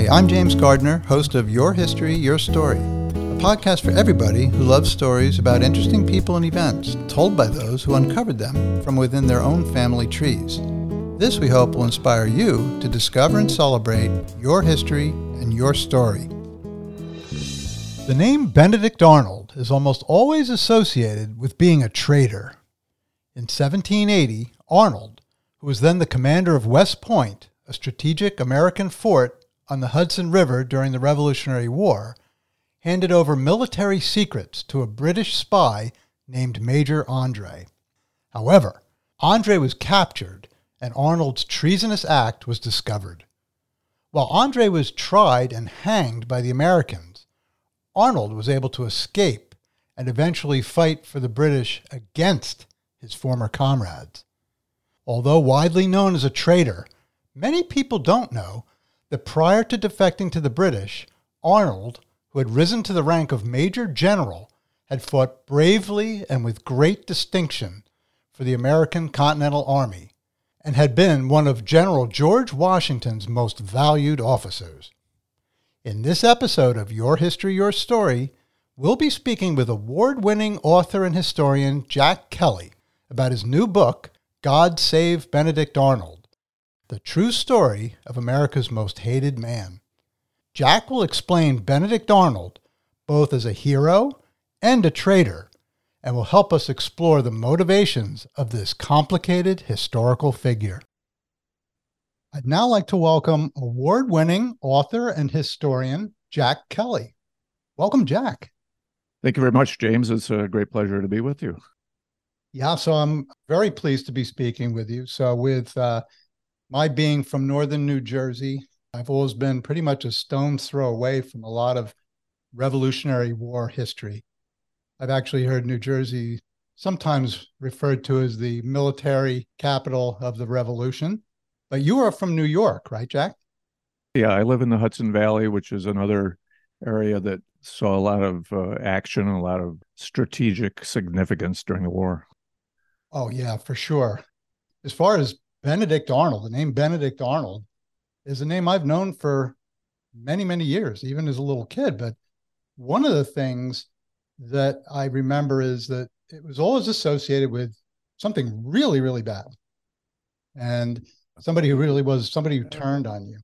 Hi, I'm James Gardner, host of Your History, Your Story, a podcast for everybody who loves stories about interesting people and events told by those who uncovered them from within their own family trees. This, we hope, will inspire you to discover and celebrate your history and your story. The name Benedict Arnold is almost always associated with being a traitor. In 1780, Arnold, who was then the commander of West Point, a strategic American fort on the Hudson River during the Revolutionary War, handed over military secrets to a British spy named Major Andre. However, Andre was captured and Arnold's treasonous act was discovered. While Andre was tried and hanged by the Americans, Arnold was able to escape and eventually fight for the British against his former comrades. Although widely known as a traitor, Many people don't know that prior to defecting to the British, Arnold, who had risen to the rank of Major General, had fought bravely and with great distinction for the American Continental Army and had been one of General George Washington's most valued officers. In this episode of Your History, Your Story, we'll be speaking with award winning author and historian Jack Kelly about his new book, God Save Benedict Arnold the true story of America's most hated man. Jack will explain Benedict Arnold both as a hero and a traitor and will help us explore the motivations of this complicated historical figure. I'd now like to welcome award winning author and historian Jack Kelly. Welcome, Jack. Thank you very much, James. It's a great pleasure to be with you. Yeah, so I'm very pleased to be speaking with you. So, with uh, my being from northern New Jersey, I've always been pretty much a stone's throw away from a lot of Revolutionary War history. I've actually heard New Jersey sometimes referred to as the military capital of the Revolution. But you are from New York, right, Jack? Yeah, I live in the Hudson Valley, which is another area that saw a lot of uh, action and a lot of strategic significance during the war. Oh, yeah, for sure. As far as Benedict Arnold, the name Benedict Arnold is a name I've known for many, many years, even as a little kid. But one of the things that I remember is that it was always associated with something really, really bad. And somebody who really was somebody who turned on you.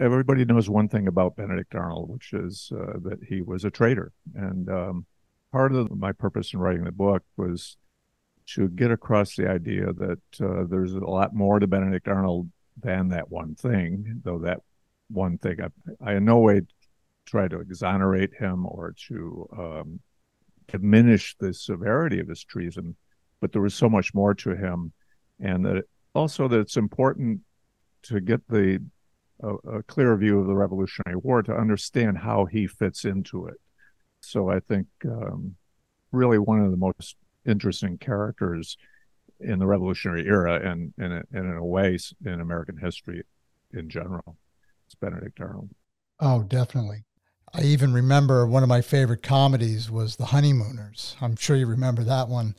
Everybody knows one thing about Benedict Arnold, which is uh, that he was a traitor. And um, part of my purpose in writing the book was to get across the idea that uh, there's a lot more to Benedict Arnold than that one thing, though that one thing, I, I in no way try to exonerate him or to um, diminish the severity of his treason, but there was so much more to him, and that it, also that it's important to get the a, a clear view of the Revolutionary War to understand how he fits into it. So I think um, really one of the most interesting characters in the Revolutionary era and, and, and in a way in American history in general. It's Benedict Arnold. Oh, definitely. I even remember one of my favorite comedies was The Honeymooners. I'm sure you remember that one,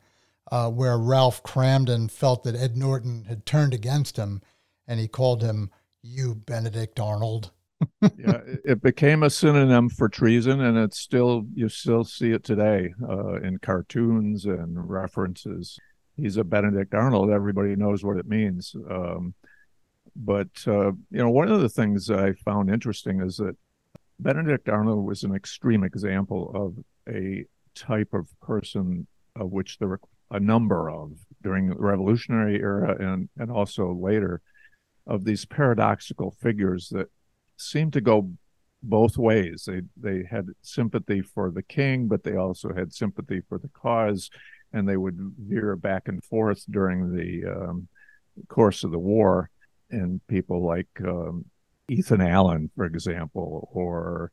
uh, where Ralph Kramden felt that Ed Norton had turned against him and he called him, You Benedict Arnold yeah, it became a synonym for treason, and it's still you still see it today uh, in cartoons and references. He's a Benedict Arnold. Everybody knows what it means. Um, but uh, you know, one of the things I found interesting is that Benedict Arnold was an extreme example of a type of person of which there were a number of during the Revolutionary era and and also later of these paradoxical figures that seemed to go both ways. They they had sympathy for the king, but they also had sympathy for the cause, and they would veer back and forth during the um, course of the war. And people like um, Ethan Allen, for example, or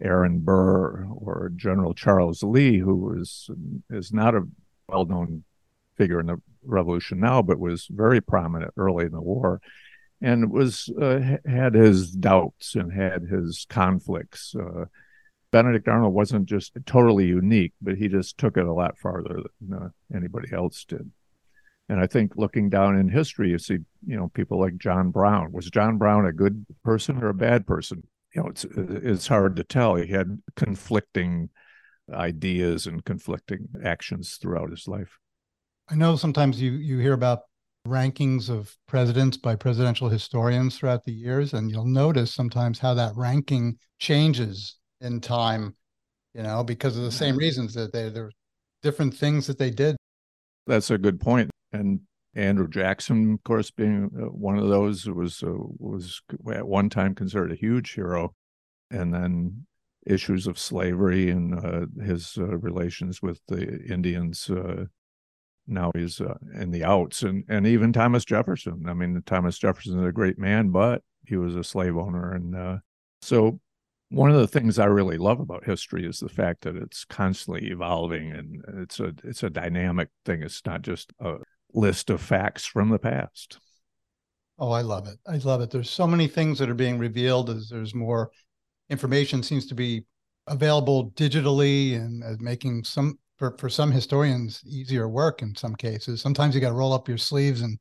Aaron Burr, or General Charles Lee, who was is not a well-known figure in the revolution now, but was very prominent early in the war and was uh, had his doubts and had his conflicts. Uh, Benedict Arnold wasn't just totally unique, but he just took it a lot farther than uh, anybody else did. And I think looking down in history, you see, you know, people like John Brown. Was John Brown a good person or a bad person? you know, it's it's hard to tell. He had conflicting ideas and conflicting actions throughout his life. I know sometimes you you hear about rankings of presidents by presidential historians throughout the years, and you'll notice sometimes how that ranking changes in time, you know, because of the same reasons that they there different things that they did. That's a good point. And Andrew Jackson, of course, being uh, one of those was uh, was at one time considered a huge hero, and then issues of slavery and uh, his uh, relations with the Indians. Uh, now he's uh, in the outs, and and even Thomas Jefferson. I mean, Thomas Jefferson is a great man, but he was a slave owner, and so one of the things I really love about history is the fact that it's constantly evolving and it's a it's a dynamic thing. It's not just a list of facts from the past. Oh, I love it. I love it. There's so many things that are being revealed as there's more information seems to be available digitally and uh, making some for, for some historians easier work in some cases. Sometimes you got to roll up your sleeves and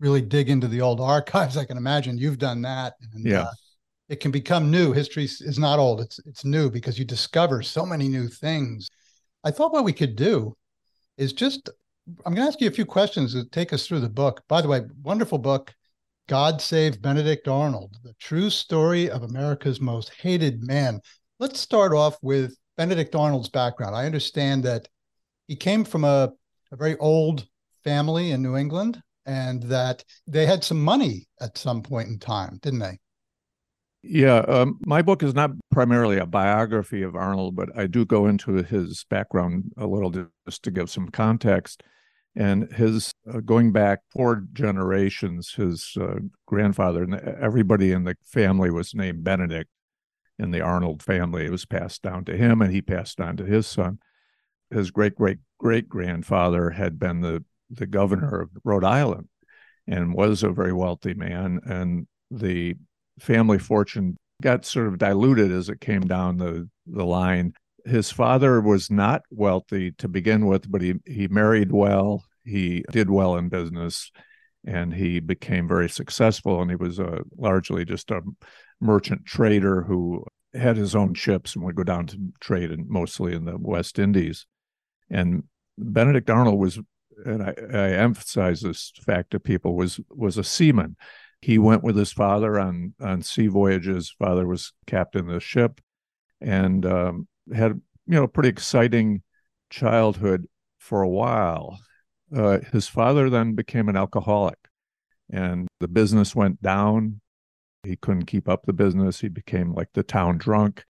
really dig into the old archives. I can imagine you've done that. And, yeah. Uh, it can become new. History is not old. It's it's new because you discover so many new things. I thought what we could do is just I'm going to ask you a few questions to take us through the book. By the way, wonderful book, God Save Benedict Arnold, the true story of America's most hated man. Let's start off with Benedict Arnold's background. I understand that he came from a, a very old family in New England and that they had some money at some point in time, didn't they? Yeah, um, my book is not primarily a biography of Arnold, but I do go into his background a little just to give some context. And his uh, going back four generations his uh, grandfather and everybody in the family was named benedict in the arnold family. It was passed down to him and he passed on to his son his great great great grandfather had been the the governor of rhode island and was a very wealthy man and the family fortune got sort of diluted as it came down the the line his father was not wealthy to begin with, but he, he married well. He did well in business and he became very successful. And he was a, largely just a merchant trader who had his own ships and would go down to trade in, mostly in the West Indies. And Benedict Arnold was, and I, I emphasize this fact to people, was was a seaman. He went with his father on on sea voyages. Father was captain of the ship, and um, had you know pretty exciting childhood for a while. Uh, his father then became an alcoholic, and the business went down. He couldn't keep up the business. He became like the town drunk,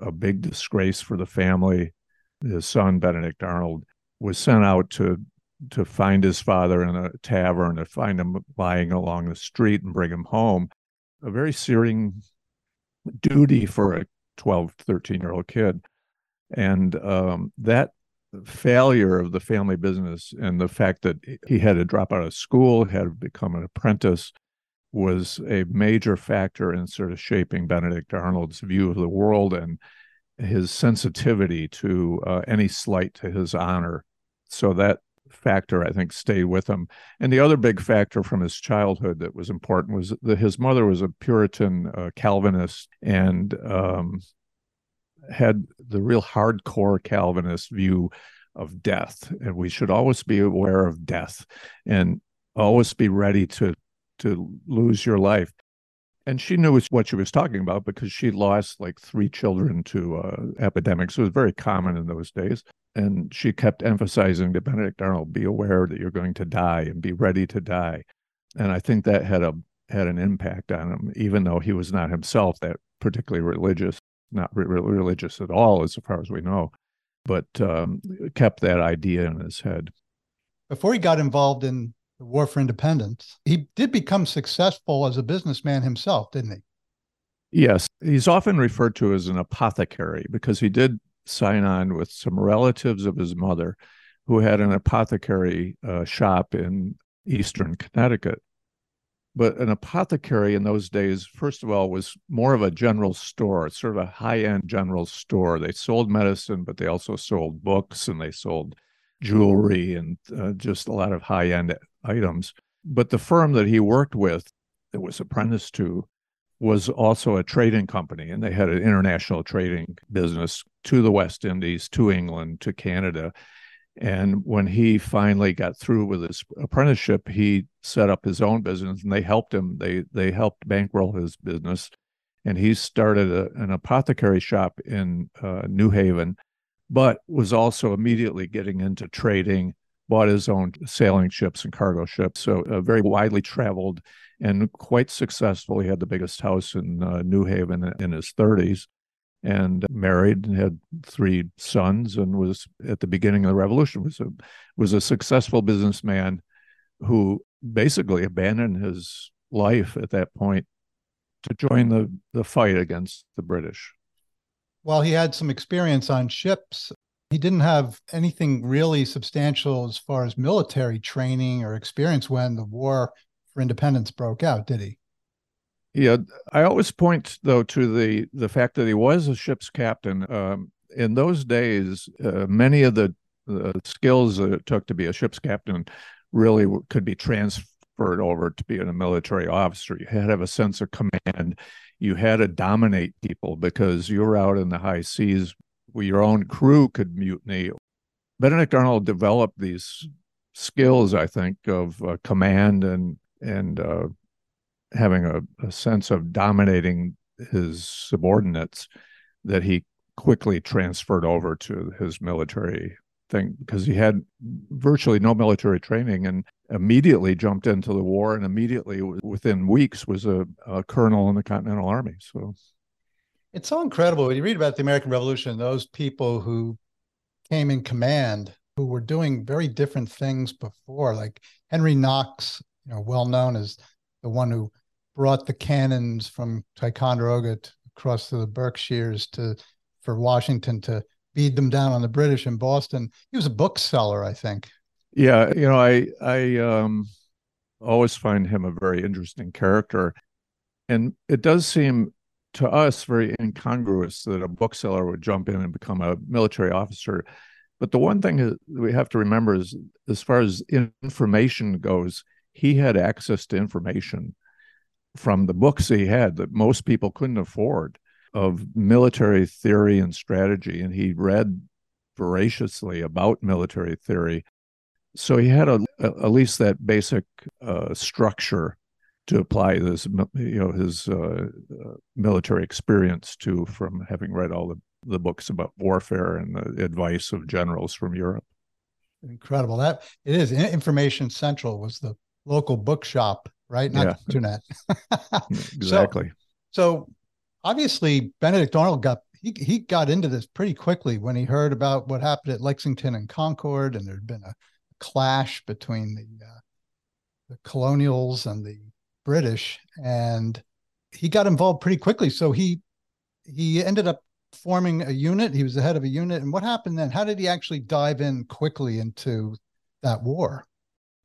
a big disgrace for the family. His son Benedict Arnold was sent out to to find his father in a tavern, to find him lying along the street and bring him home. A very searing duty for a 12, 13 year old kid. And um, that failure of the family business and the fact that he had to drop out of school, had to become an apprentice, was a major factor in sort of shaping Benedict Arnold's view of the world and his sensitivity to uh, any slight to his honor. So that factor, I think, stayed with him. And the other big factor from his childhood that was important was that his mother was a Puritan uh, Calvinist and um, had the real hardcore Calvinist view of death. And we should always be aware of death and always be ready to to lose your life and she knew what she was talking about because she lost like three children to uh, epidemics. It was very common in those days. And she kept emphasizing to Benedict Arnold, be aware that you're going to die and be ready to die. And I think that had a had an impact on him, even though he was not himself that particularly religious, not re- religious at all, as far as we know, but um, kept that idea in his head. Before he got involved in the War for Independence, he did become successful as a businessman himself, didn't he? Yes. He's often referred to as an apothecary because he did sign on with some relatives of his mother who had an apothecary uh, shop in eastern Connecticut. But an apothecary in those days, first of all, was more of a general store, sort of a high end general store. They sold medicine, but they also sold books and they sold jewelry and uh, just a lot of high end items. But the firm that he worked with, that was apprenticed to, was also a trading company, and they had an international trading business to the West Indies, to England, to Canada. And when he finally got through with his apprenticeship, he set up his own business, and they helped him. They they helped bankroll his business, and he started a, an apothecary shop in uh, New Haven, but was also immediately getting into trading. Bought his own sailing ships and cargo ships, so a very widely traveled and quite successful. He had the biggest house in uh, New Haven in his 30s and married and had three sons and was at the beginning of the revolution was a was a successful businessman who basically abandoned his life at that point to join the the fight against the British. While he had some experience on ships, he didn't have anything really substantial as far as military training or experience when the war for independence broke out, did he? Yeah, I always point though to the the fact that he was a ship's captain. Um, in those days, uh, many of the, skills that it took to be a ship's captain really could be transferred over to being a military officer. You had to have a sense of command. You had to dominate people because you were out in the high seas where your own crew could mutiny. Benedict Arnold developed these skills, I think, of uh, command and and uh, having a, a, sense of dominating his subordinates that he quickly transferred over to his military thing because he had virtually no military training and immediately jumped into the war and immediately within weeks was a, a colonel in the continental army so. It's so incredible when you read about the american revolution those people who came in command who were doing very different things before like henry knox you know, well known as the one who brought the cannons from Ticonderoga to, across to the Berkshires to for Washington to beat them down on the British in Boston. He was a bookseller, I think. Yeah, you know, I I um always find him a very interesting character. And it does seem to us very incongruous that a bookseller would jump in and become a military officer. But the one thing we have to remember is as far as information goes, he had access to information from the books he had that most people couldn't afford of military theory and strategy. And he read voraciously about military theory. So he had a, a, at least that basic uh, structure to apply this, you know, his uh, uh, military experience to from having read all the, the books about warfare and the advice of generals from Europe. Incredible. That it is. Information Central was the local bookshop, right? Not yeah. internet. exactly. So, so obviously Benedict Arnold got he he got into this pretty quickly when he heard about what happened at Lexington and Concord, and there'd been a clash between the uh, the colonials and the British, and he got involved pretty quickly. So he he ended up forming a unit. He was the head of a unit. And what happened then? How did he actually dive in quickly into that war?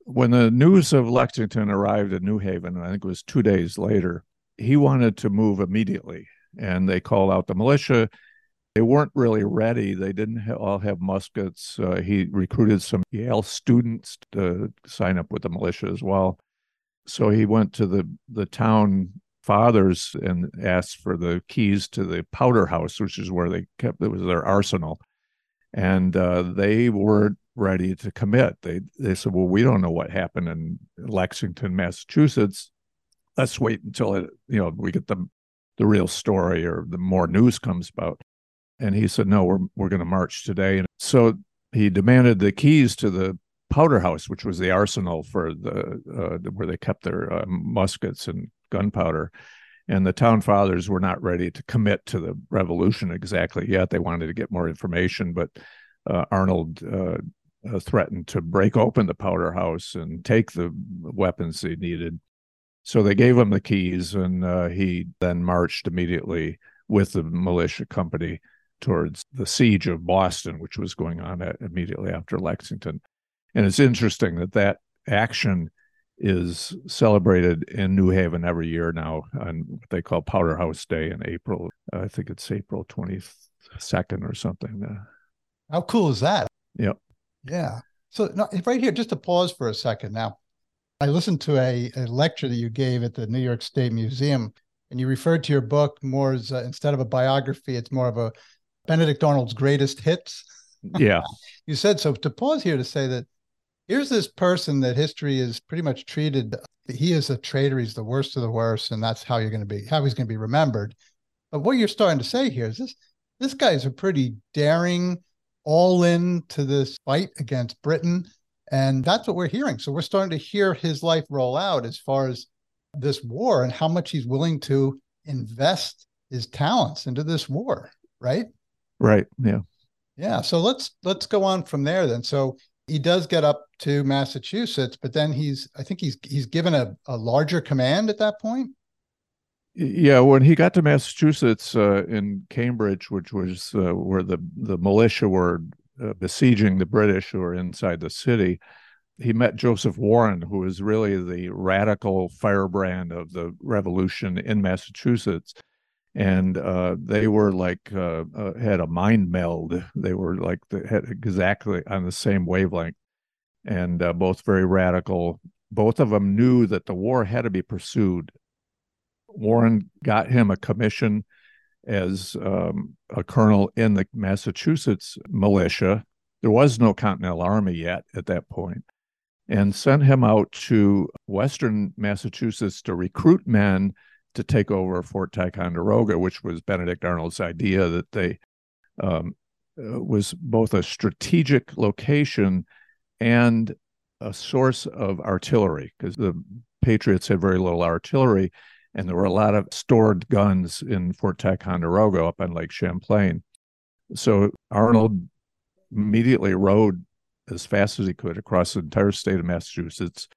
when the news of Lexington arrived in New Haven, I think it was two days later, he wanted to move immediately. And they called out the militia. They weren't really ready. They didn't ha- all have muskets. Uh, he recruited some Yale students to sign up with the militia as well. So he went to the, the town fathers and asked for the keys to the powder house, which is where they kept it was their arsenal. And uh, they weren't ready to commit. They they said, "Well, we don't know what happened in Lexington, Massachusetts. Let's wait until it, you know, we get the the real story or the more news comes about." And he said, "No, we're we're going to march today." And so he demanded the keys to the powder house, which was the arsenal for the uh, where they kept their uh, muskets and gunpowder. And the town fathers were not ready to commit to the revolution exactly yet. They wanted to get more information, but uh, Arnold uh, uh, threatened to break open the powder house and take the weapons they needed. So they gave him the keys, and uh, he then marched immediately with the militia company towards the siege of Boston, which was going on at, immediately after Lexington. And it's interesting that that action is celebrated in New Haven every year now on what they call Powder House Day in April. I think it's April 22nd or something. How cool is that? Yep. Yeah. So no, right here, just to pause for a second now. I listened to a, a lecture that you gave at the New York State Museum And you referred to your book more as uh, instead of a biography, it's more of a Benedict Arnold's greatest hits. Yeah. you said so. To pause here to say that here's this person that history is pretty much treated. He is a traitor. He's the worst of the worst, and that's how you're going to be, how he's going to be remembered. But what you're starting to say here is this: this guy's a pretty daring, all in to this fight against Britain, and that's what we're hearing. So we're starting to hear his life roll out as far as this war and how much he's willing to invest his talents into this war. Right. Right. Yeah. Yeah. So let's let's go on from there then. So he does get up to Massachusetts, but then he's I think he's he's given a, a larger command at that point. Yeah, when he got to Massachusetts uh, in Cambridge, which was uh, where the the militia were uh, besieging the British who were inside the city, he met Joseph Warren, who was really the radical firebrand of the revolution in Massachusetts and uh, they were like uh, uh, had a mind meld. They were like they had exactly on the same wavelength, and uh, both very radical. Both of them knew that the war had to be pursued. Warren got him a commission as um, a colonel in the Massachusetts militia. There was no Continental Army yet at that point, and sent him out to Western Massachusetts to recruit men to take over Fort Ticonderoga, which was Benedict Arnold's idea that they um, uh, was both a strategic location and a source of artillery because the Patriots had very little artillery, and there were a lot of stored guns in Fort Ticonderoga up on Lake Champlain. So Arnold immediately rode as fast as he could across the entire state of Massachusetts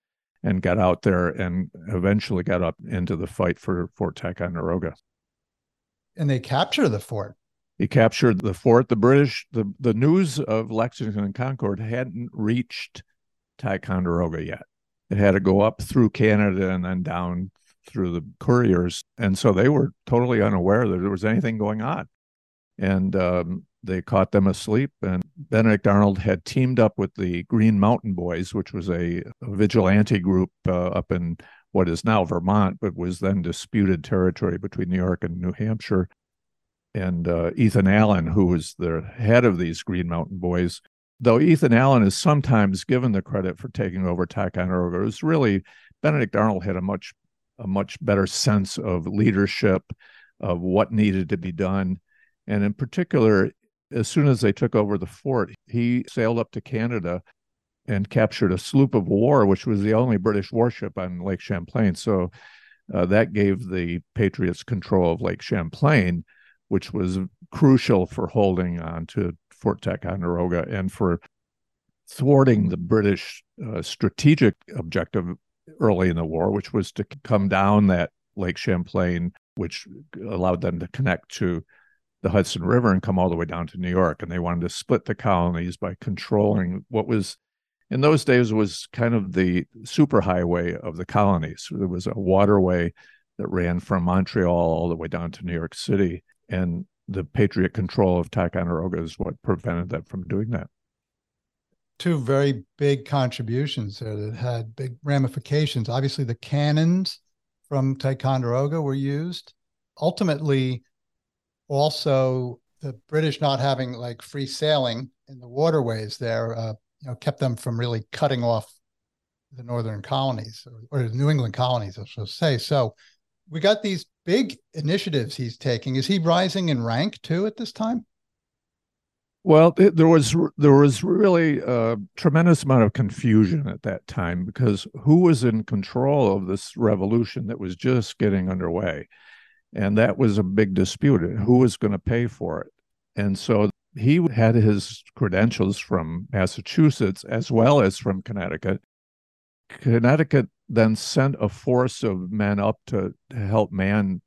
and got out there and eventually got up into the fight for Fort Ticonderoga. And they captured the fort. He captured the fort. The British, the, the news of Lexington and Concord hadn't reached Ticonderoga yet. It had to go up through Canada and then down through the couriers. And so they were totally unaware that there was anything going on. And um, they caught them asleep. And Benedict Arnold had teamed up with the Green Mountain Boys, which was a, a vigilante group uh, up in what is now Vermont, but was then disputed territory between New York and New Hampshire. And uh, Ethan Allen, who was the head of these Green Mountain Boys, though Ethan Allen is sometimes given the credit for taking over Ticonderoga, it was really Benedict Arnold had a much a much better sense of leadership, of what needed to be done, and in particular, as soon as they took over the fort, he sailed up to Canada and captured a sloop of war, which was the only British warship on Lake Champlain. So uh, that gave the Patriots control of Lake Champlain, which was crucial for holding on to Fort Ticonderoga and for thwarting the British uh, strategic objective early in the war, which was to come down that Lake Champlain, which allowed them to connect to the Hudson River and come all the way down to New York. And they wanted to split the colonies by controlling what was in those days was kind of the superhighway of the colonies. There was a waterway that ran from Montreal all the way down to New York City. And the Patriot control of Ticonderoga is what prevented them from doing that. Two very big contributions there that had big ramifications. Obviously, the cannons from Ticonderoga were used. Ultimately, also the British not having like free sailing in the waterways there, uh, you know, kept them from really cutting off the northern colonies or, or the New England colonies, I should say. So we got these big initiatives he's taking. Is he rising in rank too at this time? Well, there was there was really a tremendous amount of confusion at that time because who was in control of this revolution that was just getting underway? And that was a big dispute. Who was going to pay for it? And so he had his credentials from Massachusetts as well as from Connecticut. Connecticut then sent a force of men up to, to help man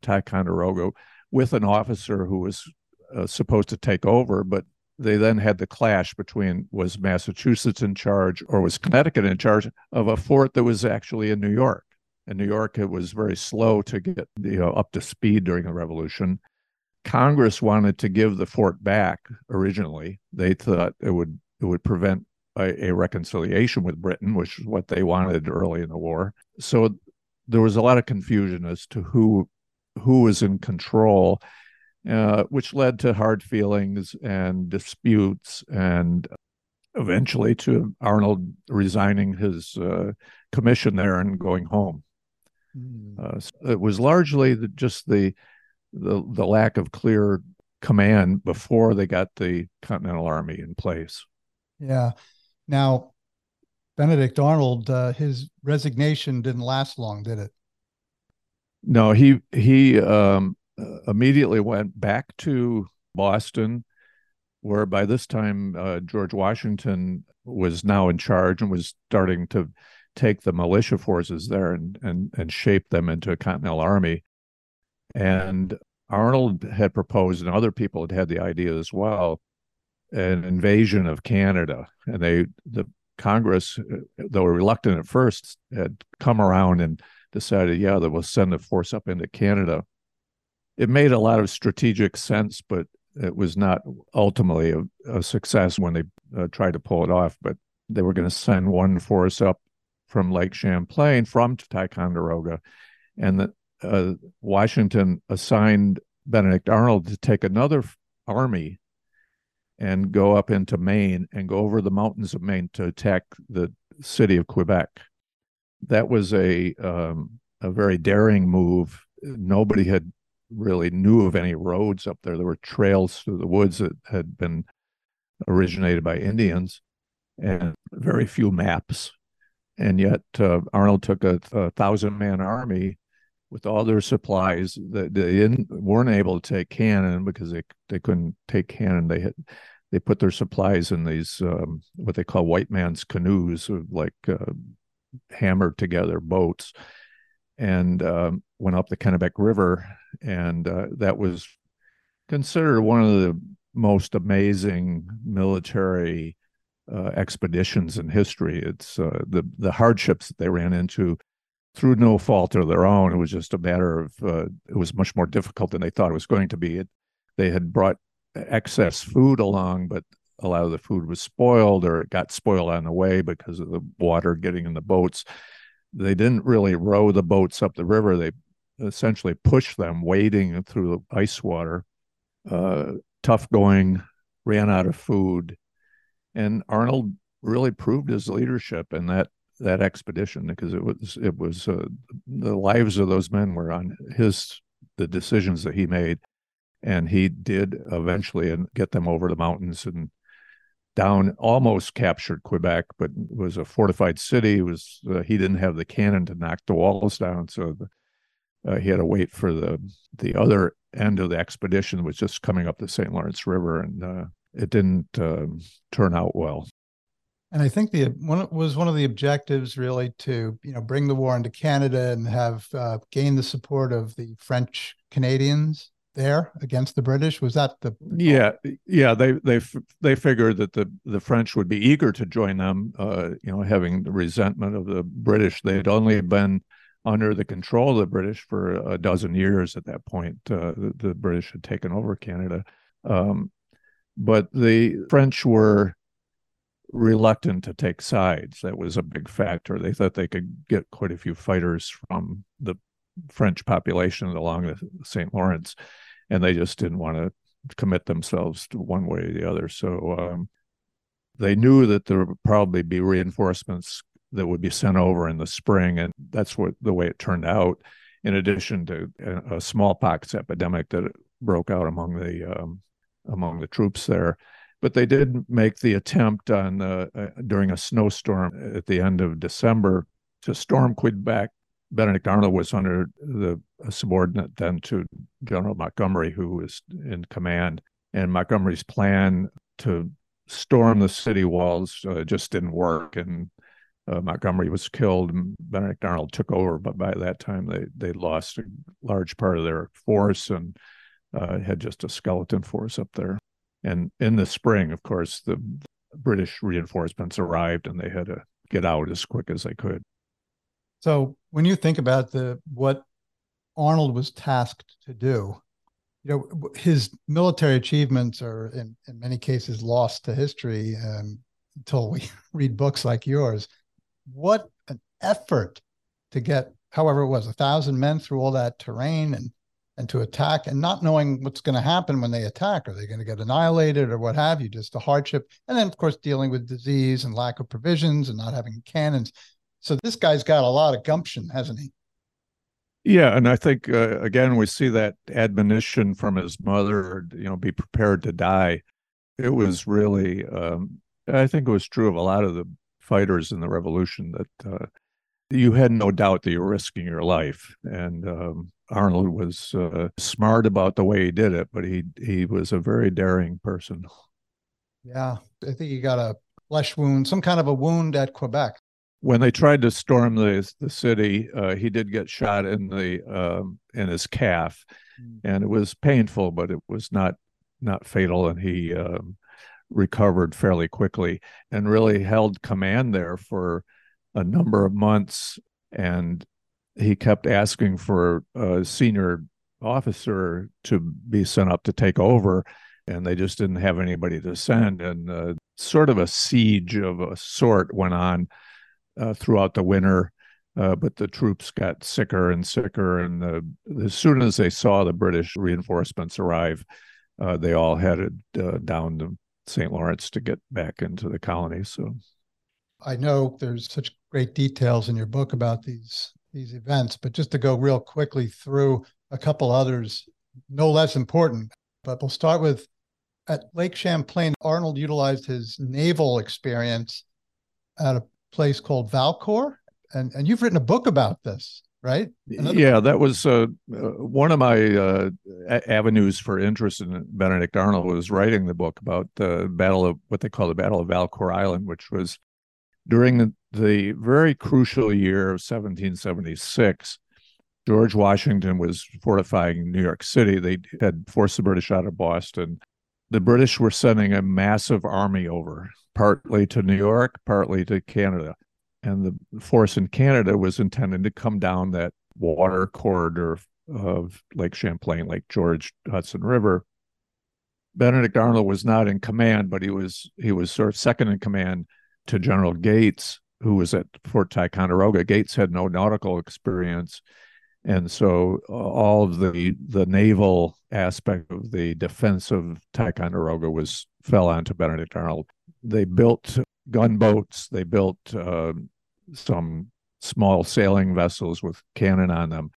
Ticonderoga with an officer who was uh, supposed to take over, but they then had the clash between was Massachusetts in charge or was Connecticut in charge of a fort that was actually in New York in New York, it was very slow to get you know up to speed during the revolution. Congress wanted to give the fort back originally. They thought it would it would prevent a, a reconciliation with Britain, which is what they wanted early in the war. So there was a lot of confusion as to who who was in control, uh, which led to hard feelings and disputes, and eventually to Arnold resigning his uh, commission there and going home. Mm. Uh, so it was largely the, just the, the the lack of clear command before they got the Continental Army in place. Yeah. Now, Benedict Arnold, uh, his resignation didn't last long, did it? No, he he um, immediately went back to Boston, where by this time uh, George Washington was now in charge and was starting to take the militia forces there and and and shape them into a Continental Army. And Arnold had proposed, and other people had had the idea as well, an invasion of Canada. And they the Congress, though reluctant at first, had come around and decided, yeah, that we'll send a force up into Canada. It made a lot of strategic sense, but it was not ultimately a, a success when they uh, tried to pull it off. But they were going to send one force up from Lake Champlain from Ticonderoga, and the, uh, Washington assigned Benedict Arnold to take another army and go up into Maine and go over the mountains of Maine to attack the city of Quebec. That was a um, a very daring move. Nobody had really knew of any roads up there. There were trails through the woods that had been originated by Indians, and very few maps. And yet, uh, Arnold took a, a thousand man army with all their supplies that they didn't weren't able to take cannon because they they couldn't take cannon. They had they put their supplies in these um, what they call white man's canoes, like uh, hammered together boats, and um, went up the Kennebec River, and uh, that was considered one of the most amazing military uh, expeditions in history. It's uh, the the hardships that they ran into through no fault of their own. It was just a matter of uh, it was much more difficult than they thought it was going to be. It, they had brought excess food along, but a lot of the food was spoiled or it got spoiled on the way because of the water getting in the boats. They didn't really row the boats up the river. They essentially pushed them wading through the ice water. Uh, tough going, ran out of food. And Arnold really proved his leadership in that that expedition because it was it was uh, the lives of those men were on his the decisions that he made and he did eventually and get them over the mountains and down almost captured Quebec but was a fortified city it was uh, he didn't have the cannon to knock the walls down so the, uh, he had to wait for the the other end of the expedition was just coming up the St. Lawrence River and uh, it didn't um, turn out well and I think the one was one of the objectives really to you know bring the war into Canada and have uh, gain the support of the French Canadians there against the British. Was that the yeah yeah they they they figured that the the French would be eager to join them. Uh, you know, having the resentment of the British, they had only been under the control of the British for a dozen years at that point. Uh, the, the, British had taken over Canada, um, but the French were reluctant to take sides. That was a big factor. They thought they could get quite a few fighters from the French population along the St. Lawrence, and they just didn't want to commit themselves to one way or the other. So um, they knew that there would probably be reinforcements that would be sent over in the spring, and that's what the way it turned out. In addition to a smallpox epidemic that broke out among the um, among the troops there, but they did make the attempt on uh, uh, during a snowstorm at the end of December to storm Quebec. Benedict Arnold was under the subordinate then to General Montgomery, who was in command, and Montgomery's plan to storm the city walls uh, just didn't work, and uh, Montgomery was killed. And Benedict Arnold took over, but by that time they they lost a large part of their force and uh, had just a skeleton force up there. And in the spring, of course, the British reinforcements arrived and they had to get out as quick as they could. So when you think about the what Arnold was tasked to do, you know, his military achievements are in, in many cases lost to history um, until we read books like yours. What an effort to get, however it was, a thousand men through all that terrain and and to attack and not knowing what's going to happen when they attack. Are they going to get annihilated or what have you? Just a hardship. And then, of course, dealing with disease and lack of provisions and not having cannons. So this guy's got a lot of gumption, hasn't he? Yeah, and I think uh, again we see that admonition from his mother, you know, be prepared to die. It was really, um, I think it was true of a lot of the fighters in the revolution that uh, you had no doubt that you were risking your life, and um, Arnold was uh, smart about the way he did it, but he he was a very daring person. Yeah, I think he got a flesh wound, some kind of a wound at Quebec when they tried to storm the the city, uh, he did get shot in the um, in his calf, mm. and it was painful, but it was not not fatal, and he um, recovered fairly quickly and really held command there for a number of months. And he kept asking for a senior officer to be sent up to take over, and they just didn't have anybody to send. And uh, sort of a siege of a sort went on uh, throughout the winter. Uh, but the troops got sicker and sicker, and the, as soon as they saw the British reinforcements arrive, uh, they all headed uh, down to St. Lawrence to get back into the colony. So, I know there's such great details in your book about these these events, but just to go real quickly through a couple others, no less important. But we'll start with at Lake Champlain. Arnold utilized his naval experience at a place called Valcour, and and you've written a book about this, right? Another yeah, book. that was uh, uh, one of my uh, avenues for interest in Benedict Arnold was writing the book about the battle of what they call the Battle of Valcour Island, which was during the, the very crucial year of 1776. George Washington was fortifying New York City. They had forced the British out of Boston. The British were sending a massive army over partly to New York, partly to Canada. And the force in Canada was intended to come down that water corridor of Lake Champlain, Lake George, Hudson River. Benedict Arnold was not in command, but he was he was sort of second in command to General Gates, who was at Fort Ticonderoga. Gates had no nautical experience, and so uh, all of the the naval aspect of the defense of Ticonderoga was fell onto Benedict Arnold they built gunboats. They built uh, some small sailing vessels with cannon on them.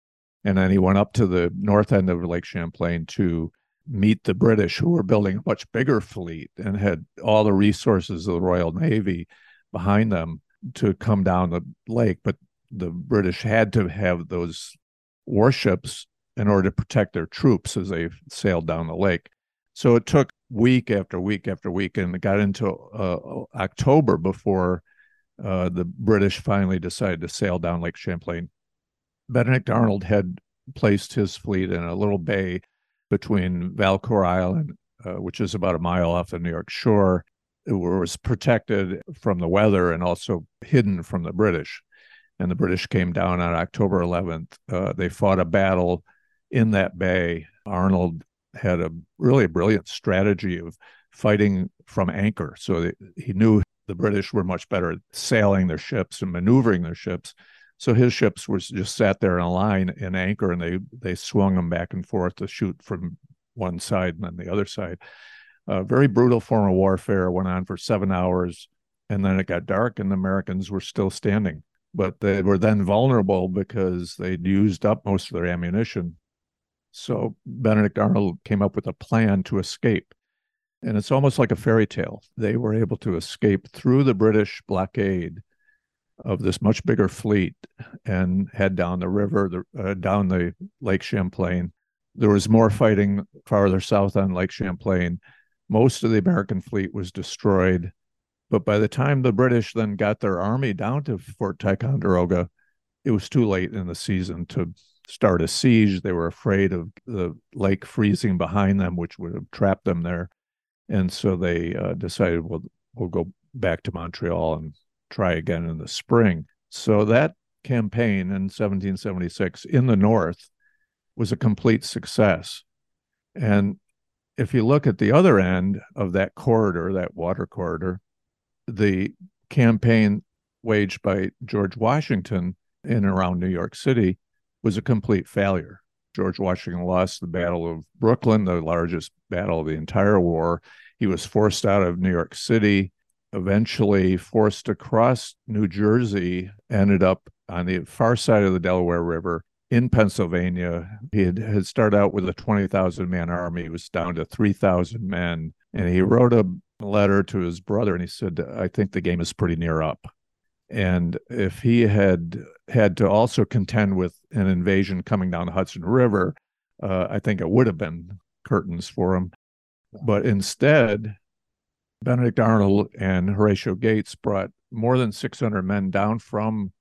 And then he went up to the north end of Lake Champlain to meet the British, who were building a much bigger fleet and had all the resources of the Royal Navy behind them to come down the lake. But the British had to have those warships in order to protect their troops as they sailed down the lake. So it took week after week after week, and it got into uh, October before uh, the British finally decided to sail down Lake Champlain. Benedict Arnold had placed his fleet in a little bay between Valcour Island, uh, which is about a mile off the New York shore. It was protected from the weather and also hidden from the British. And the British came down on October 11th. Uh, they fought a battle in that bay. Arnold had a really brilliant strategy of fighting from anchor. So he knew the British were much better at sailing their ships and maneuvering their ships. So his ships were just sat there in a line in anchor, and they they swung them back and forth to shoot from one side and then the other side. A very brutal form of warfare went on for seven hours, and then it got dark, and the Americans were still standing. But they were then vulnerable because they'd used up most of their ammunition so Benedict Arnold came up with a plan to escape. And it's almost like a fairy tale. They were able to escape through the British blockade of this much bigger fleet and head down the river, the, uh, down the Lake Champlain. There was more fighting farther south on Lake Champlain. Most of the American fleet was destroyed. But by the time the British then got their army down to Fort Ticonderoga, it was too late in the season to start a siege. They were afraid of the lake freezing behind them, which would have trapped them there. And so they uh, decided, well, we'll go back to Montreal and try again in the spring. So that campaign in 1776 in the North was a complete success. And if you look at the other end of that corridor, that water corridor, the campaign waged by George Washington in around New York City was a complete failure. George Washington lost the Battle of Brooklyn, the largest battle of the entire war. He was forced out of New York City, eventually forced across New Jersey, ended up on the far side of the Delaware River in Pennsylvania. He had, had started out with a 20,000 man army, he was down to 3,000 men. And he wrote a letter to his brother and he said, I think the game is pretty near up. And if he had had to also contend with an invasion coming down the Hudson River, uh, I think it would have been curtains for him. But instead, Benedict Arnold and Horatio Gates brought more than 600 men down from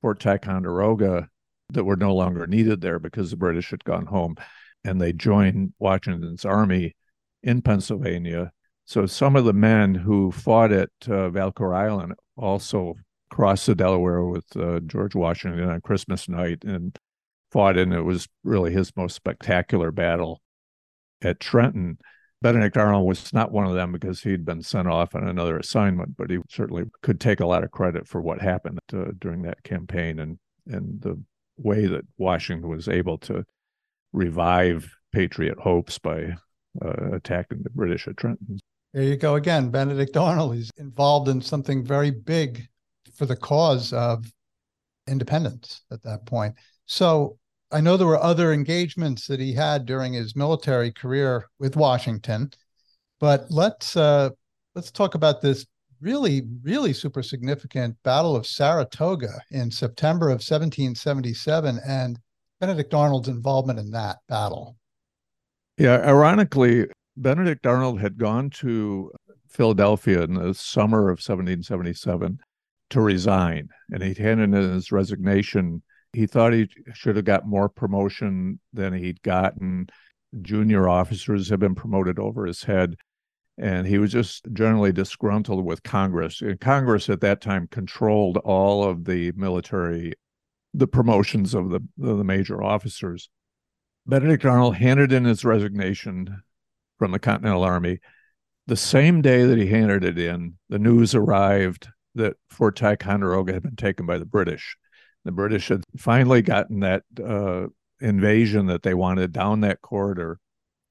Fort Ticonderoga that were no longer needed there because the British had gone home. And they joined Washington's army in Pennsylvania. So some of the men who fought at uh, Valcour Island also crossed the Delaware with uh, George Washington on Christmas night and fought in it was really his most spectacular battle at Trenton. Benedict Arnold was not one of them because he'd been sent off on another assignment, but he certainly could take a lot of credit for what happened uh, during that campaign and and the way that Washington was able to revive patriot hopes by uh, attacking the British at Trenton. There you go again. Benedict Arnold is involved in something very big for the cause of independence at that point. So I know there were other engagements that he had during his military career with Washington, but let's uh, let's talk about this really, really super significant Battle of Saratoga in September of 1777 and Benedict Arnold's involvement in that battle. Yeah, ironically, Benedict Arnold had gone to Philadelphia in the summer of 1777 to resign, and he handed in his resignation. He thought he should have got more promotion than he'd gotten. Junior officers had been promoted over his head, and he was just generally disgruntled with Congress. And Congress at that time controlled all of the military, the promotions of the, of the major officers. Benedict Arnold handed in his resignation from the Continental Army. The same day that he handed it in, the news arrived that Fort Ticonderoga had been taken by the British. The British had finally gotten that uh, invasion that they wanted down that corridor.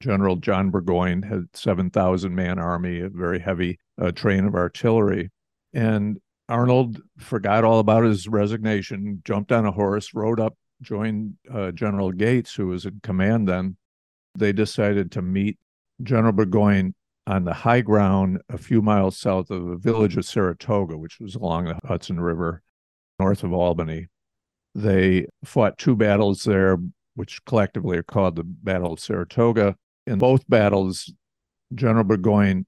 General John Burgoyne had 7,000 man army, a very heavy uh, train of artillery. And Arnold forgot all about his resignation, jumped on a horse, rode up, joined uh, General Gates, who was in command then. They decided to meet General Burgoyne on the high ground a few miles south of the village of Saratoga, which was along the Hudson River north of Albany. They fought two battles there, which collectively are called the Battle of Saratoga. In both battles, General Burgoyne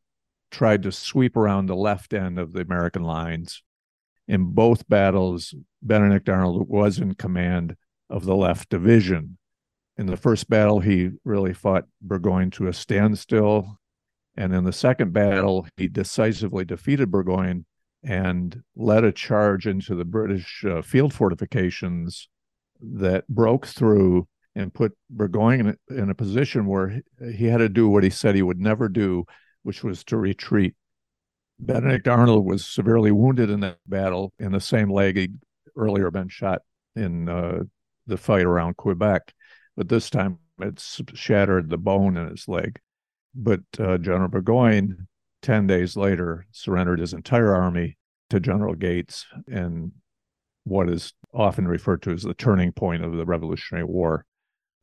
tried to sweep around the left end of the American lines. In both battles, Benedict Arnold was in command of the left division. In the first battle, he really fought Burgoyne to a standstill. And in the second battle, he decisively defeated Burgoyne and led a charge into the British uh, field fortifications that broke through and put Burgoyne in, in a position where he had to do what he said he would never do, which was to retreat. Benedict Arnold was severely wounded in that battle in the same leg he'd earlier been shot in uh, the fight around Quebec, but this time it shattered the bone in his leg. But uh, General Burgoyne, 10 days later, surrendered his entire army to General Gates in what is often referred to as the turning point of the Revolutionary War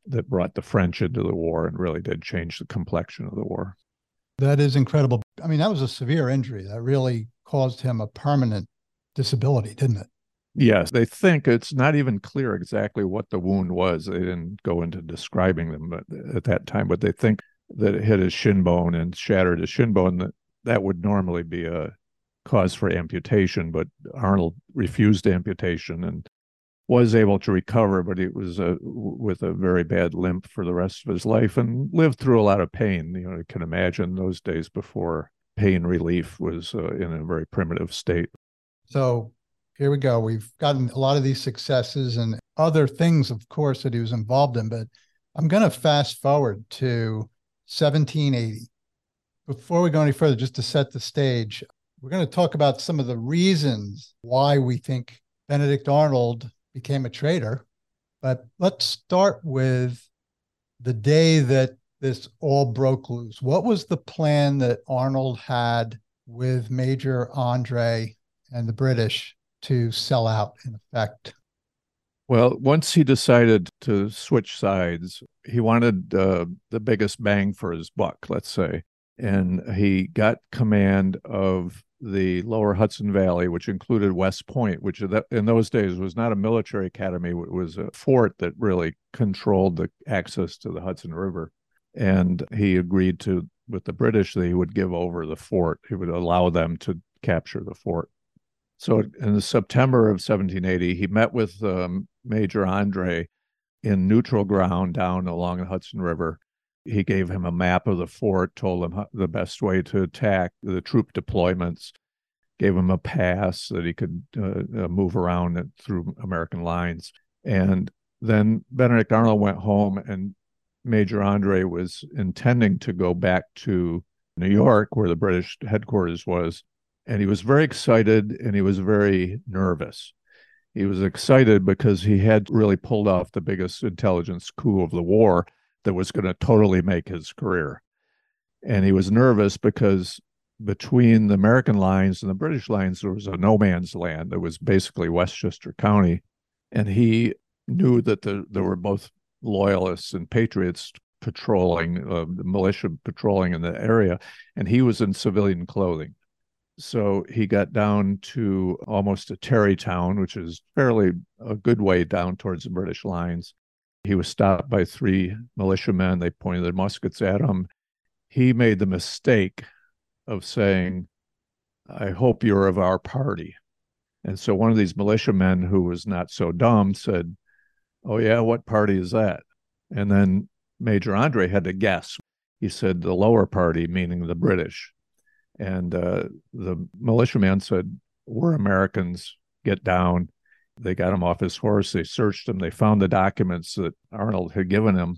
that brought the French into the war and really did change the complexion of the war. That is incredible. I mean, that was a severe injury that really caused him a permanent disability, didn't it? Yes, they think it's not even clear exactly what the wound was. They didn't go into describing them at that time, but they think that it hit his shin bone and shattered his shin bone, that that would normally be a cause for amputation. But Arnold refused amputation and was able to recover, but it was a, with a very bad limp for the rest of his life and lived through a lot of pain. You know, you can imagine those days before pain relief was uh, in a very primitive state. So here we go. We've gotten a lot of these successes and other things, of course, that he was involved in, but I'm going to fast forward to 1780. Before we go any further, just to set the stage, we're going to talk about some of the reasons why we think Benedict Arnold became a traitor. But let's start with the day that this all broke loose, what was the plan that Arnold had with Major Andre and the British to sell out in effect? Well, once he decided to switch sides, he wanted uh, the biggest bang for his buck, let's say. And he got command of the lower Hudson Valley, which included West Point, which in those days was not a military academy, it was a fort that really controlled the access to the Hudson River. And he agreed to, with the British, that he would give over the fort, he would allow them to capture the fort. So in September of 1780, he met with um, Major Andre in neutral ground down along the Hudson River. He gave him a map of the fort, told him the best way to attack the troop deployments, gave him a pass that he could uh, uh, move around through American lines. And then Benedict Arnold went home, and Major Andre was intending to go back to New York, where the British headquarters was. And he was very excited and he was very nervous. He was excited because he had really pulled off the biggest intelligence coup of the war that was going to totally make his career. And he was nervous because between the American lines and the British lines, there was a no man's land that was basically Westchester County. And he knew that the, there were both loyalists and patriots patrolling, uh, the militia patrolling in the area, and he was in civilian clothing. So he got down to almost to Tarrytown, which is fairly a good way down towards the British lines. He was stopped by three militiamen. They pointed their muskets at him. He made the mistake of saying, I hope you're of our party. And so one of these militiamen who was not so dumb said, Oh, yeah, what party is that? And then Major Andre had to guess. He said, The lower party, meaning the British. And uh, the militiaman said, We're Americans, get down. They got him off his horse. They searched him. They found the documents that Arnold had given him.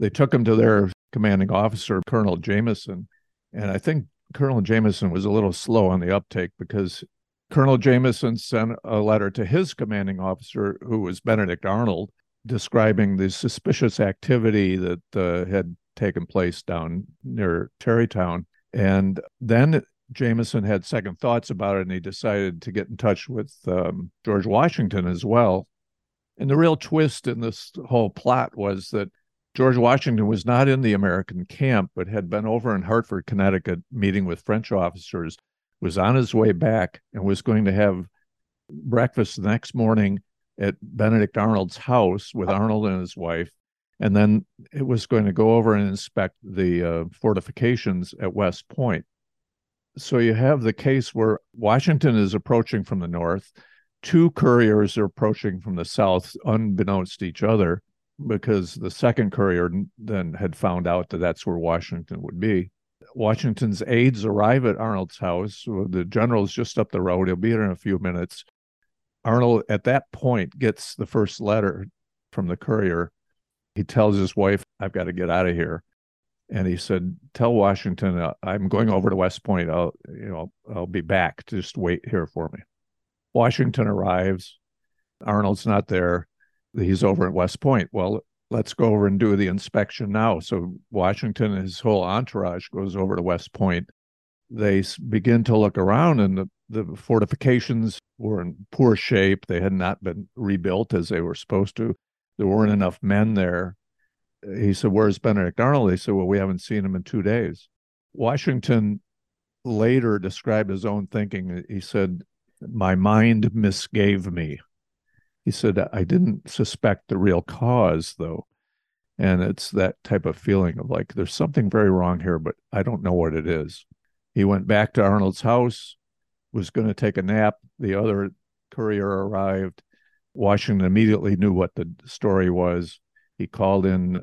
They took him to their commanding officer, Colonel Jameson. And I think Colonel Jameson was a little slow on the uptake because Colonel Jameson sent a letter to his commanding officer, who was Benedict Arnold, describing the suspicious activity that uh, had taken place down near Tarrytown. And then Jameson had second thoughts about it and he decided to get in touch with um, George Washington as well. And the real twist in this whole plot was that George Washington was not in the American camp, but had been over in Hartford, Connecticut, meeting with French officers, was on his way back, and was going to have breakfast the next morning at Benedict Arnold's house with Arnold and his wife and then it was going to go over and inspect the uh, fortifications at West Point. So you have the case where Washington is approaching from the north, two couriers are approaching from the south, unbeknownst to each other, because the second courier then had found out that that's where Washington would be. Washington's aides arrive at Arnold's house. The general's just up the road. He'll be here in a few minutes. Arnold, at that point, gets the first letter from the courier he tells his wife, I've got to get out of here. And he said, Tell Washington, uh, I'm going over to West Point. I'll, you know, I'll be back. Just wait here for me. Washington arrives. Arnold's not there. He's over at West Point. Well, let's go over and do the inspection now. So Washington and his whole entourage goes over to West Point. They begin to look around, and the, the fortifications were in poor shape. They had not been rebuilt as they were supposed to there weren't enough men there. He said, Where's Benedict Arnold? They said, Well, we haven't seen him in two days. Washington later described his own thinking. He said, My mind misgave me. He said, I didn't suspect the real cause, though. And it's that type of feeling of like, there's something very wrong here, but I don't know what it is. He went back to Arnold's house, was going to take a nap. The other courier arrived. Washington immediately knew what the story was. He called in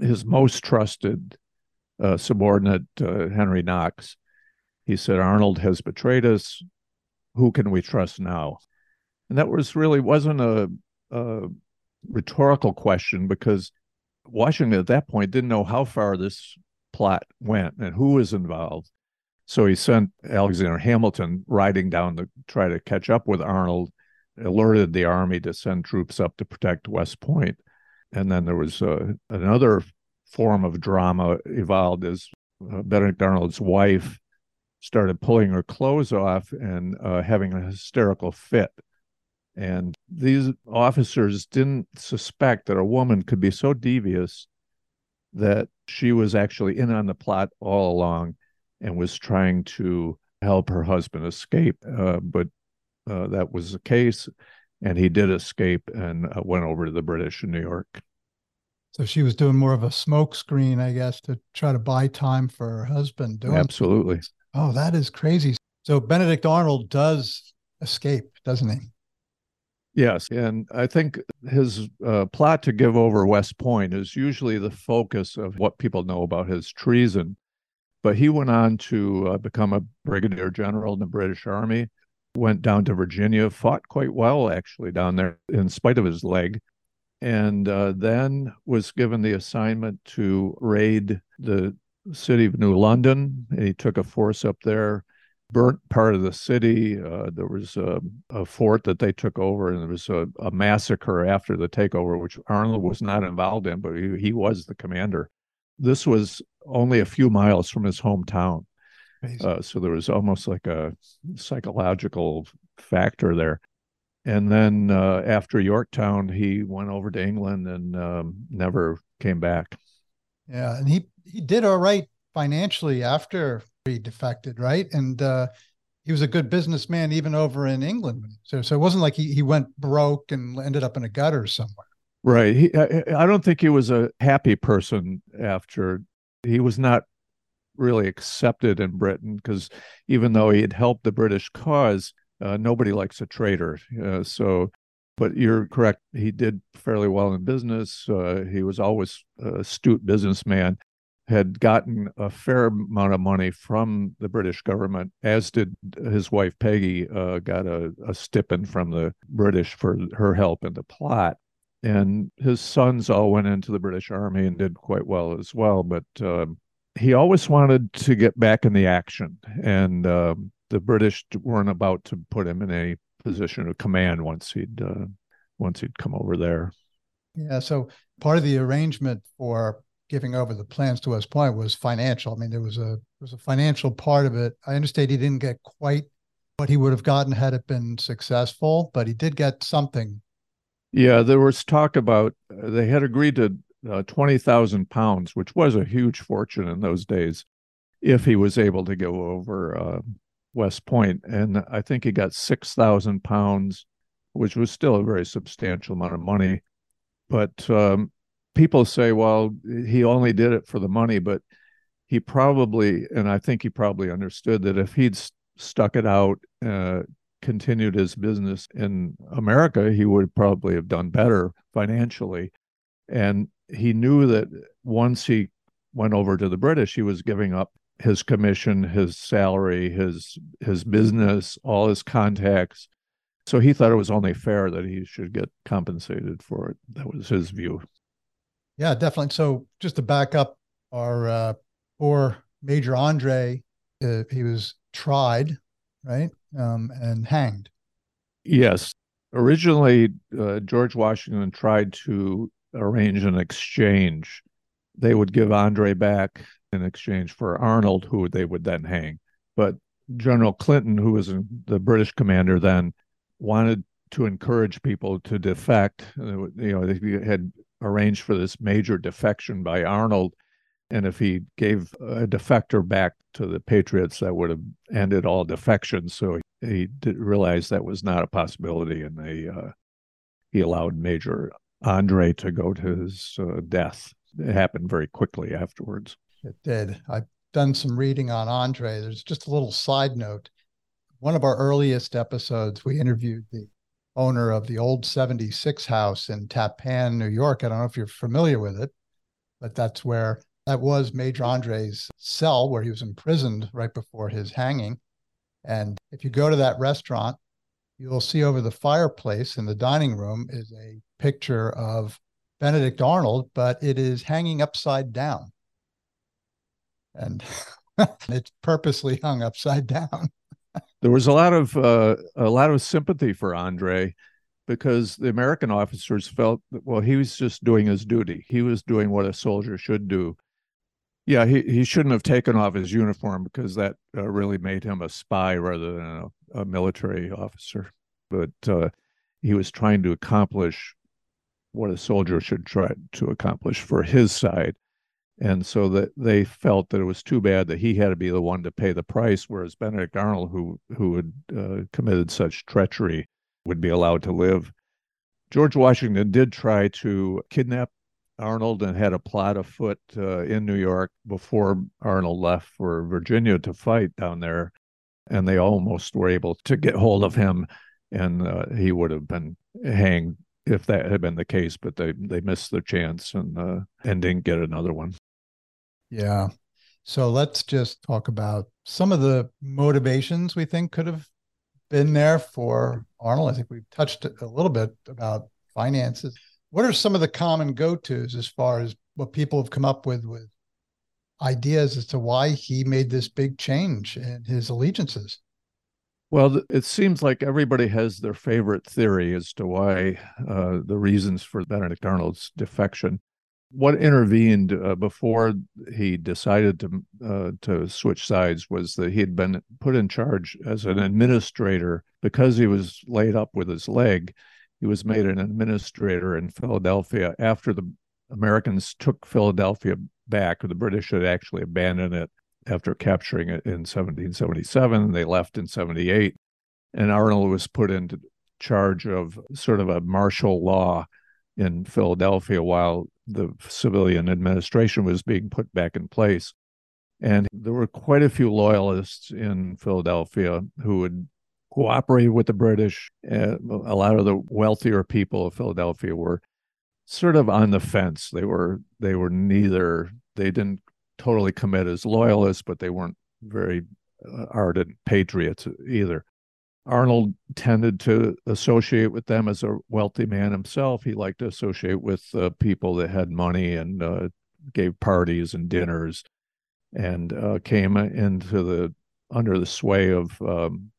his most trusted uh, subordinate, uh, Henry Knox. He said, Arnold has betrayed us. Who can we trust now? And that was really wasn't a, a rhetorical question because Washington at that point didn't know how far this plot went and who was involved. So he sent Alexander Hamilton riding down to try to catch up with Arnold alerted the army to send troops up to protect West Point. And then there was uh, another form of drama evolved as uh, Benedict Arnold's wife started pulling her clothes off and uh, having a hysterical fit. And these officers didn't suspect that a woman could be so devious that she was actually in on the plot all along and was trying to help her husband escape. Uh, but uh, that was the case. And he did escape and uh, went over to the British in New York. So she was doing more of a smokescreen, I guess, to try to buy time for her husband. Doing Absolutely. Oh, that is crazy. So Benedict Arnold does escape, doesn't he? Yes, and I think his uh, plot to give over West Point is usually the focus of what people know about his treason. But he went on to uh, become a brigadier general in the British Army, went down to Virginia, fought quite well actually down there in spite of his leg, and uh, then was given the assignment to raid the city of New London. He took a force up there burnt part of the city. Uh, there was a, a, fort that they took over, and there was a, a, massacre after the takeover, which Arnold was not involved in, but he, he was the commander. This was only a few miles from his hometown. Uh, so there was almost like a psychological factor there. And then uh, after Yorktown, he went over to England and um, never came back. Yeah, and he he did all right financially after he defected, right? And uh, he was a good businessman even over in England. So, so it wasn't like he, he went broke and ended up in a gutter somewhere. Right. He, I, I don't think he was a happy person after. He was not really accepted in Britain because even though he had helped the British cause, uh, nobody likes a traitor. Uh, so, but you're correct. He did fairly well in business. Uh, he was always astute businessman had gotten a fair amount of money from the British government, as did his wife Peggy, uh, got a, a stipend from the British for her help in the plot. And his sons all went into the British Army and did quite well as well. But um, he always wanted to get back in the action, and um, the British weren't about to put him in any position of command once he'd uh, once he'd come over there. Yeah. So part of the arrangement for giving over the plans to West Point was financial. I mean, there was a there was a financial part of it. I understand he didn't get quite what he would have gotten had it been successful, but he did get something. Yeah, there was talk about uh, they had agreed to uh, twenty thousand pounds, which was a huge fortune in those days, if he was able to go over uh, West Point, and I think he got six thousand pounds, which was still a very substantial amount of money. But um, people say, well, he only did it for the money, but he probably, and I think he probably understood that if he'd stuck it out, uh, continued his business in America, he would probably have done better financially. And he knew that once he went over to the British, he was giving up his commission, his salary, his his business, all his contacts. So he thought it was only fair that he should get compensated for it. That was his view. Yeah, definitely. So just to back up our uh, poor Major Andre, uh, he was tried, right, um, and hanged. Yes. Originally, uh, George Washington tried to arrange an exchange. They would give Andre back in exchange for Arnold, who they would then hang. But General Clinton, who was the British commander then, wanted to encourage people to defect. You know, they had arranged for this major defection by Arnold. And if he gave a defector back to the Patriots, that would have ended all defections. So he did realize that was not a possibility, and they uh, he allowed Major Andre to go to his uh, death. It happened very quickly afterwards. It did. I've done some reading on Andre. There's just a little side note. One of our earliest episodes, we interviewed the owner of the old 76 house in Tappan, New York. I don't know if you're familiar with it, but that's where that was Major Andre's cell where he was imprisoned right before his hanging. And if you go to that restaurant, you'll see over the fireplace in the dining room is a picture of Benedict Arnold, but it is hanging upside down. And it's purposely hung upside down there was a lot of uh, a lot of sympathy for Andre, because the American officers felt that, well, he was just doing his duty. He was doing what a soldier should do. Yeah, he, he shouldn't have taken off his uniform because that uh, really made him a spy rather than a, a military officer. But uh, he was trying to accomplish what a soldier should try to accomplish for his side. And so that they felt that it was too bad that he had to be the one to pay the price, whereas Benedict Arnold, who who had uh, committed such treachery, would be allowed to live. George Washington did try to kidnap Arnold and had a plot afoot uh, in New York before Arnold left for Virginia to fight down there. And they almost were able to get hold of him, and uh, he would have been hanged if that had been the case. But they they missed their chance and uh, and didn't get another one. Yeah. So let's just talk about some of the motivations we think could have been there for Arnold. I think we've touched a little bit about finances. What are some of the common go-tos as far as what people have come up with with ideas as to why he made this big change in his allegiances? Well, it seems like everybody has their favorite theory as to why uh, the reasons for Benedict Arnold's defection what intervened uh, before he decided to uh, to switch sides was that he had been put in charge as an administrator because he was laid up with his leg. He was made an administrator in Philadelphia after the Americans took Philadelphia back. The British had actually abandoned it after capturing it in 1777. They left in 78, and Arnold was put into charge of sort of a martial law in Philadelphia while the civilian administration was being put back in place. And there were quite a few loyalists in Philadelphia who would cooperate with the British. Uh, a lot of the wealthier people of Philadelphia were sort of on the fence. They were they were neither they didn't totally commit as loyalists, but they weren't very uh, ardent patriots either. Arnold tended to associate with them as a wealthy man himself. He liked to associate with uh, people that had money and uh, gave parties and dinners, and uh, came into the under the sway of um,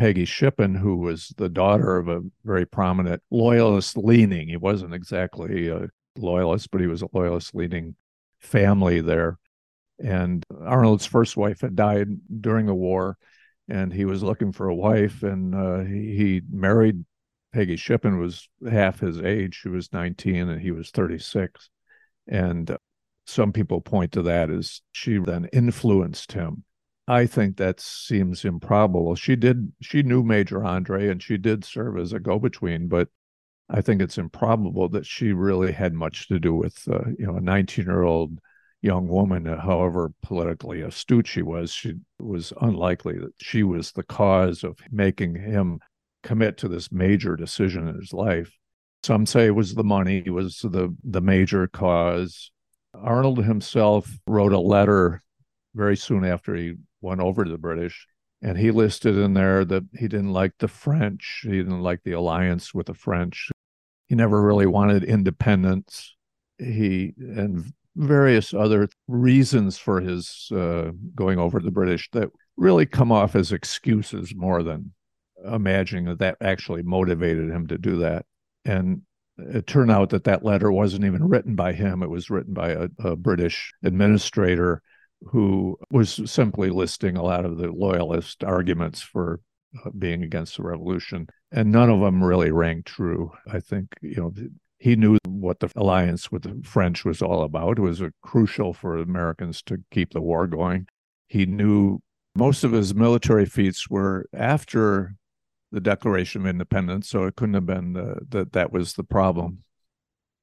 Peggy Shippen, who was the daughter of a very prominent loyalist leaning. He wasn't exactly a loyalist, but he was a loyalist leaning family there. And Arnold's first wife had died during the war and he was looking for a wife, and uh, he, he, married Peggy Shippen was half his age. She was 19, and he was 36. And some people point to that as she then influenced him. I think that seems improbable. She did, she knew Major Andre, and she did serve as a go-between, but I think it's improbable that she really had much to do with, uh, you know, a 19-year-old young woman, uh, however politically astute she was, she was unlikely that she was the cause of making him commit to this major decision in his life. Some say it was the money was the the major cause. Arnold himself wrote a letter very soon after he went over to the British, and he listed in there that he didn't like the French, he didn't like the alliance with the French. He never really wanted independence. He and various other reasons for his uh, going over to the British that really come off as excuses more than imagining that that actually motivated him to do that. And it turned out that that letter wasn't even written by him, it was written by a, a British administrator who was simply listing a lot of the loyalist arguments for uh, being against the revolution and none of them really rang true i think you know he knew what the alliance with the French was all about. It was crucial for Americans to keep the war going. He knew most of his military feats were after the Declaration of Independence, so it couldn't have been that that was the problem.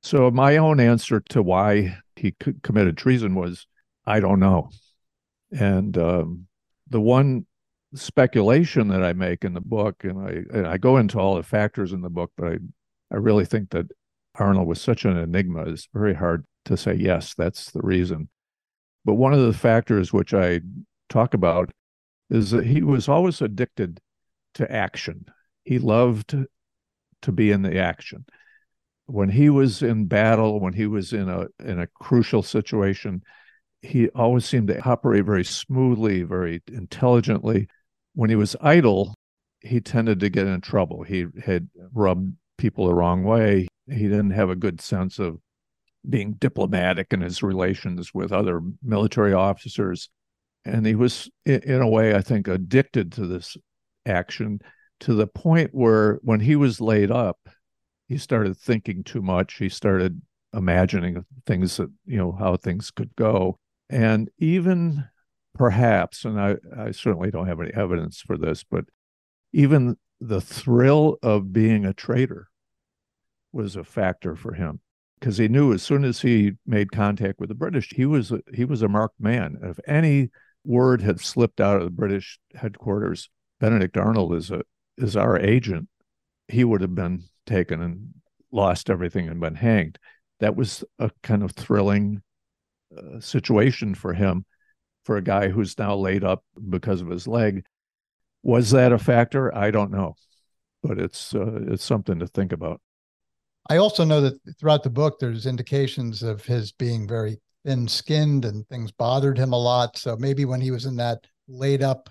So my own answer to why he committed treason was, I don't know. And um, the one speculation that I make in the book, and I and I go into all the factors in the book, but I I really think that Arnold was such an enigma, it's very hard to say, yes, that's the reason. But one of the factors which I talk about is that he was always addicted to action. He loved to be in the action. When he was in battle, when he was in a in a crucial situation, he always seemed to operate very smoothly, very intelligently. When he was idle, he tended to get in trouble. He had rubbed people the wrong way. He didn't have a good sense of being diplomatic in his relations with other military officers. And he was, in a way, I think, addicted to this action to the point where when he was laid up, he started thinking too much. He started imagining things that, you know, how things could go. And even perhaps, and I, I certainly don't have any evidence for this, but even the thrill of being a traitor was a factor for him because he knew as soon as he made contact with the British, he was a, he was a marked man. If any word had slipped out of the British headquarters, Benedict Arnold is a is our agent, he would have been taken and lost everything and been hanged. That was a kind of thrilling uh, situation for him, for a guy who's now laid up because of his leg. Was that a factor? I don't know, but it's uh, it's something to think about. I also know that throughout the book, there's indications of his being very thin skinned and things bothered him a lot. So maybe when he was in that laid up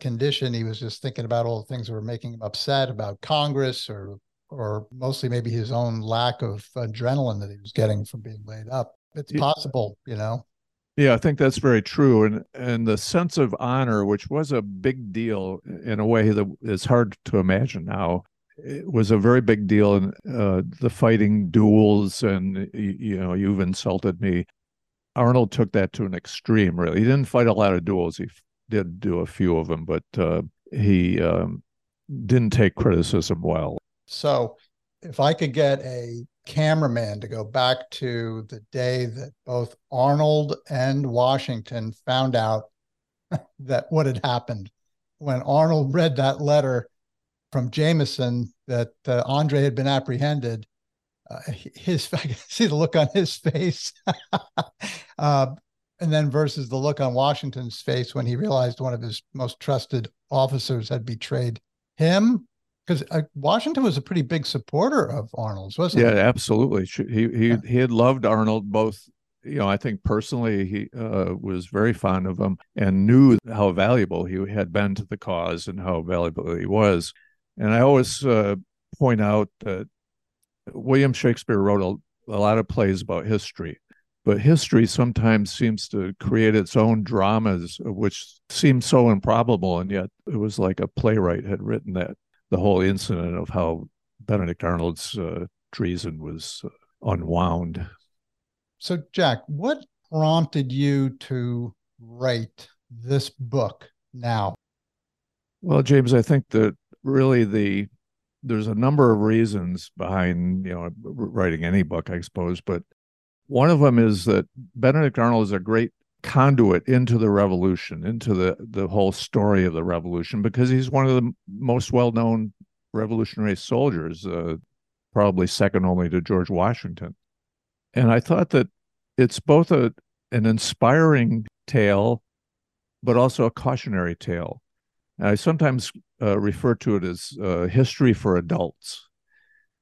condition, he was just thinking about all the things that were making him upset about Congress or or mostly maybe his own lack of adrenaline that he was getting from being laid up. It's possible, you know. Yeah, I think that's very true. And and the sense of honor, which was a big deal in a way that is hard to imagine now, it was a very big deal in uh, the fighting duels and you, you, know you've insulted me arnold took that to an extreme really he didn't fight a lot of duels he f- did do a few of them but uh, he um, didn't take criticism well so if i could get a cameraman to go back to the day that both arnold and washington found out that what had happened when arnold read that letter from Jameson that uh, Andre had been apprehended. Uh, his, I can see the look on his face, uh, and then versus the look on Washington's face when he realized one of his most trusted officers had betrayed him. Because uh, Washington was a pretty big supporter of Arnold's, wasn't yeah, he? Yeah, absolutely. He he yeah. he had loved Arnold both you know, I think personally he uh, was very fond of him and knew how valuable he had been to the cause and how valuable he was. And I always uh, point out that William Shakespeare wrote a, a lot of plays about history, but history sometimes seems to create its own dramas, which seem so improbable. And yet it was like a playwright had written that the whole incident of how Benedict Arnold's uh, treason was uh, unwound. So, Jack, what prompted you to write this book now? Well, James, I think that really the there's a number of reasons behind you know writing any book, I suppose, but one of them is that Benedict Arnold is a great conduit into the revolution, into the the whole story of the revolution, because he's one of the most well known revolutionary soldiers, uh, probably second only to George Washington. And I thought that it's both a an inspiring tale, but also a cautionary tale. I sometimes uh, refer to it as uh, history for adults.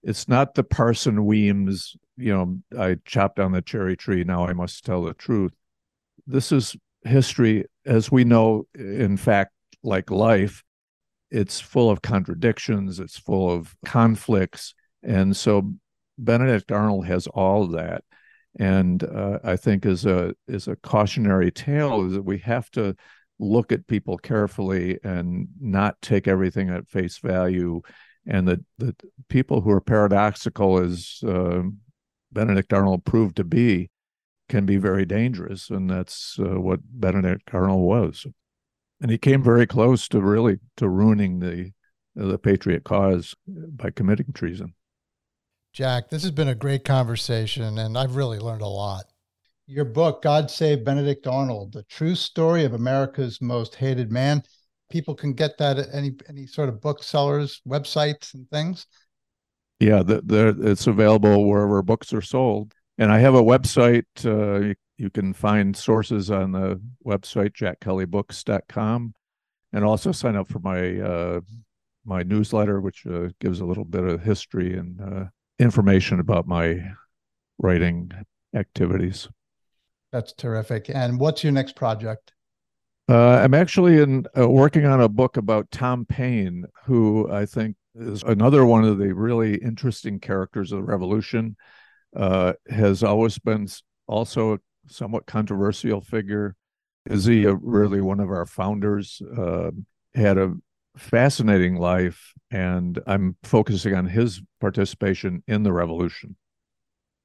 It's not the Parson Weems, you know, I chopped down the cherry tree, now I must tell the truth. This is history as we know, in fact, like life, it's full of contradictions, it's full of conflicts. And so Benedict Arnold has all of that. And uh, I think is a is a cautionary tale is that we have to look at people carefully and not take everything at face value and that the people who are paradoxical as uh, benedict arnold proved to be can be very dangerous and that's uh, what benedict arnold was and he came very close to really to ruining the the patriot cause by committing treason jack this has been a great conversation and i've really learned a lot your book, God Save Benedict Arnold, the true story of America's most hated man. People can get that at any any sort of booksellers, websites, and things. Yeah, the, the, it's available wherever books are sold. And I have a website. Uh, you, you, can find sources on the website, jackkellybooks.com, and also sign up for my uh, my newsletter, which uh, gives a little bit of history and uh, information about my writing activities. That's terrific. And what's your next project? Uh, I'm actually in uh, working on a book about Tom Paine, who I think is another one of the really interesting characters of the revolution. Uh, has always been also a somewhat controversial figure. Is he really one of our founders? Uh, had a fascinating life, and I'm focusing on his participation in the revolution.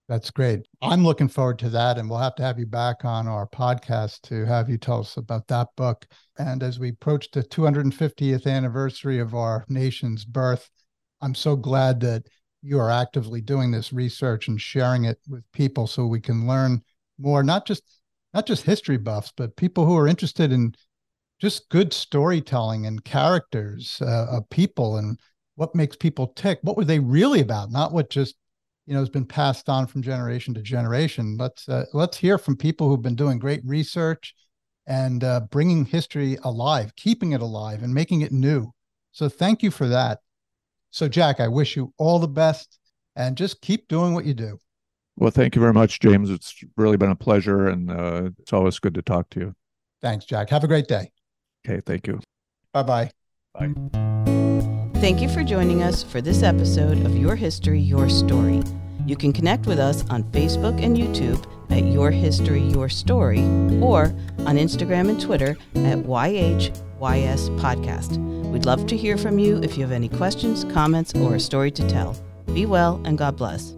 That's great. I'm looking forward to that. And we'll have to have you back on our podcast to have you tell us about that book. And as we approach the 250th anniversary of our nation's birth, I'm so glad that you are actively doing this research and sharing it with people so we can learn more, not just not just history buffs, but people who are interested in just good storytelling and characters uh, of people and what makes people tick. What were they really about? Not what just you know has been passed on from generation to generation. Let's uh, let's hear from people who've been doing great research and uh, bringing history alive, keeping it alive, and making it new. So thank you for that. So Jack, I wish you all the best, and just keep doing what you do. Well, thank you very much, James. It's really been a pleasure, and uh, it's always good to talk to you. Thanks, Jack. Have a great day. Okay, thank you. Bye-bye. Bye. Thank you for joining us for this episode of Your History, Your Story. You can connect with us on Facebook and YouTube at Your History, Your Story, or on Instagram and Twitter at YHYS Podcast. We'd love to hear from you if you have any questions, comments, or a story to tell. Be well and God bless.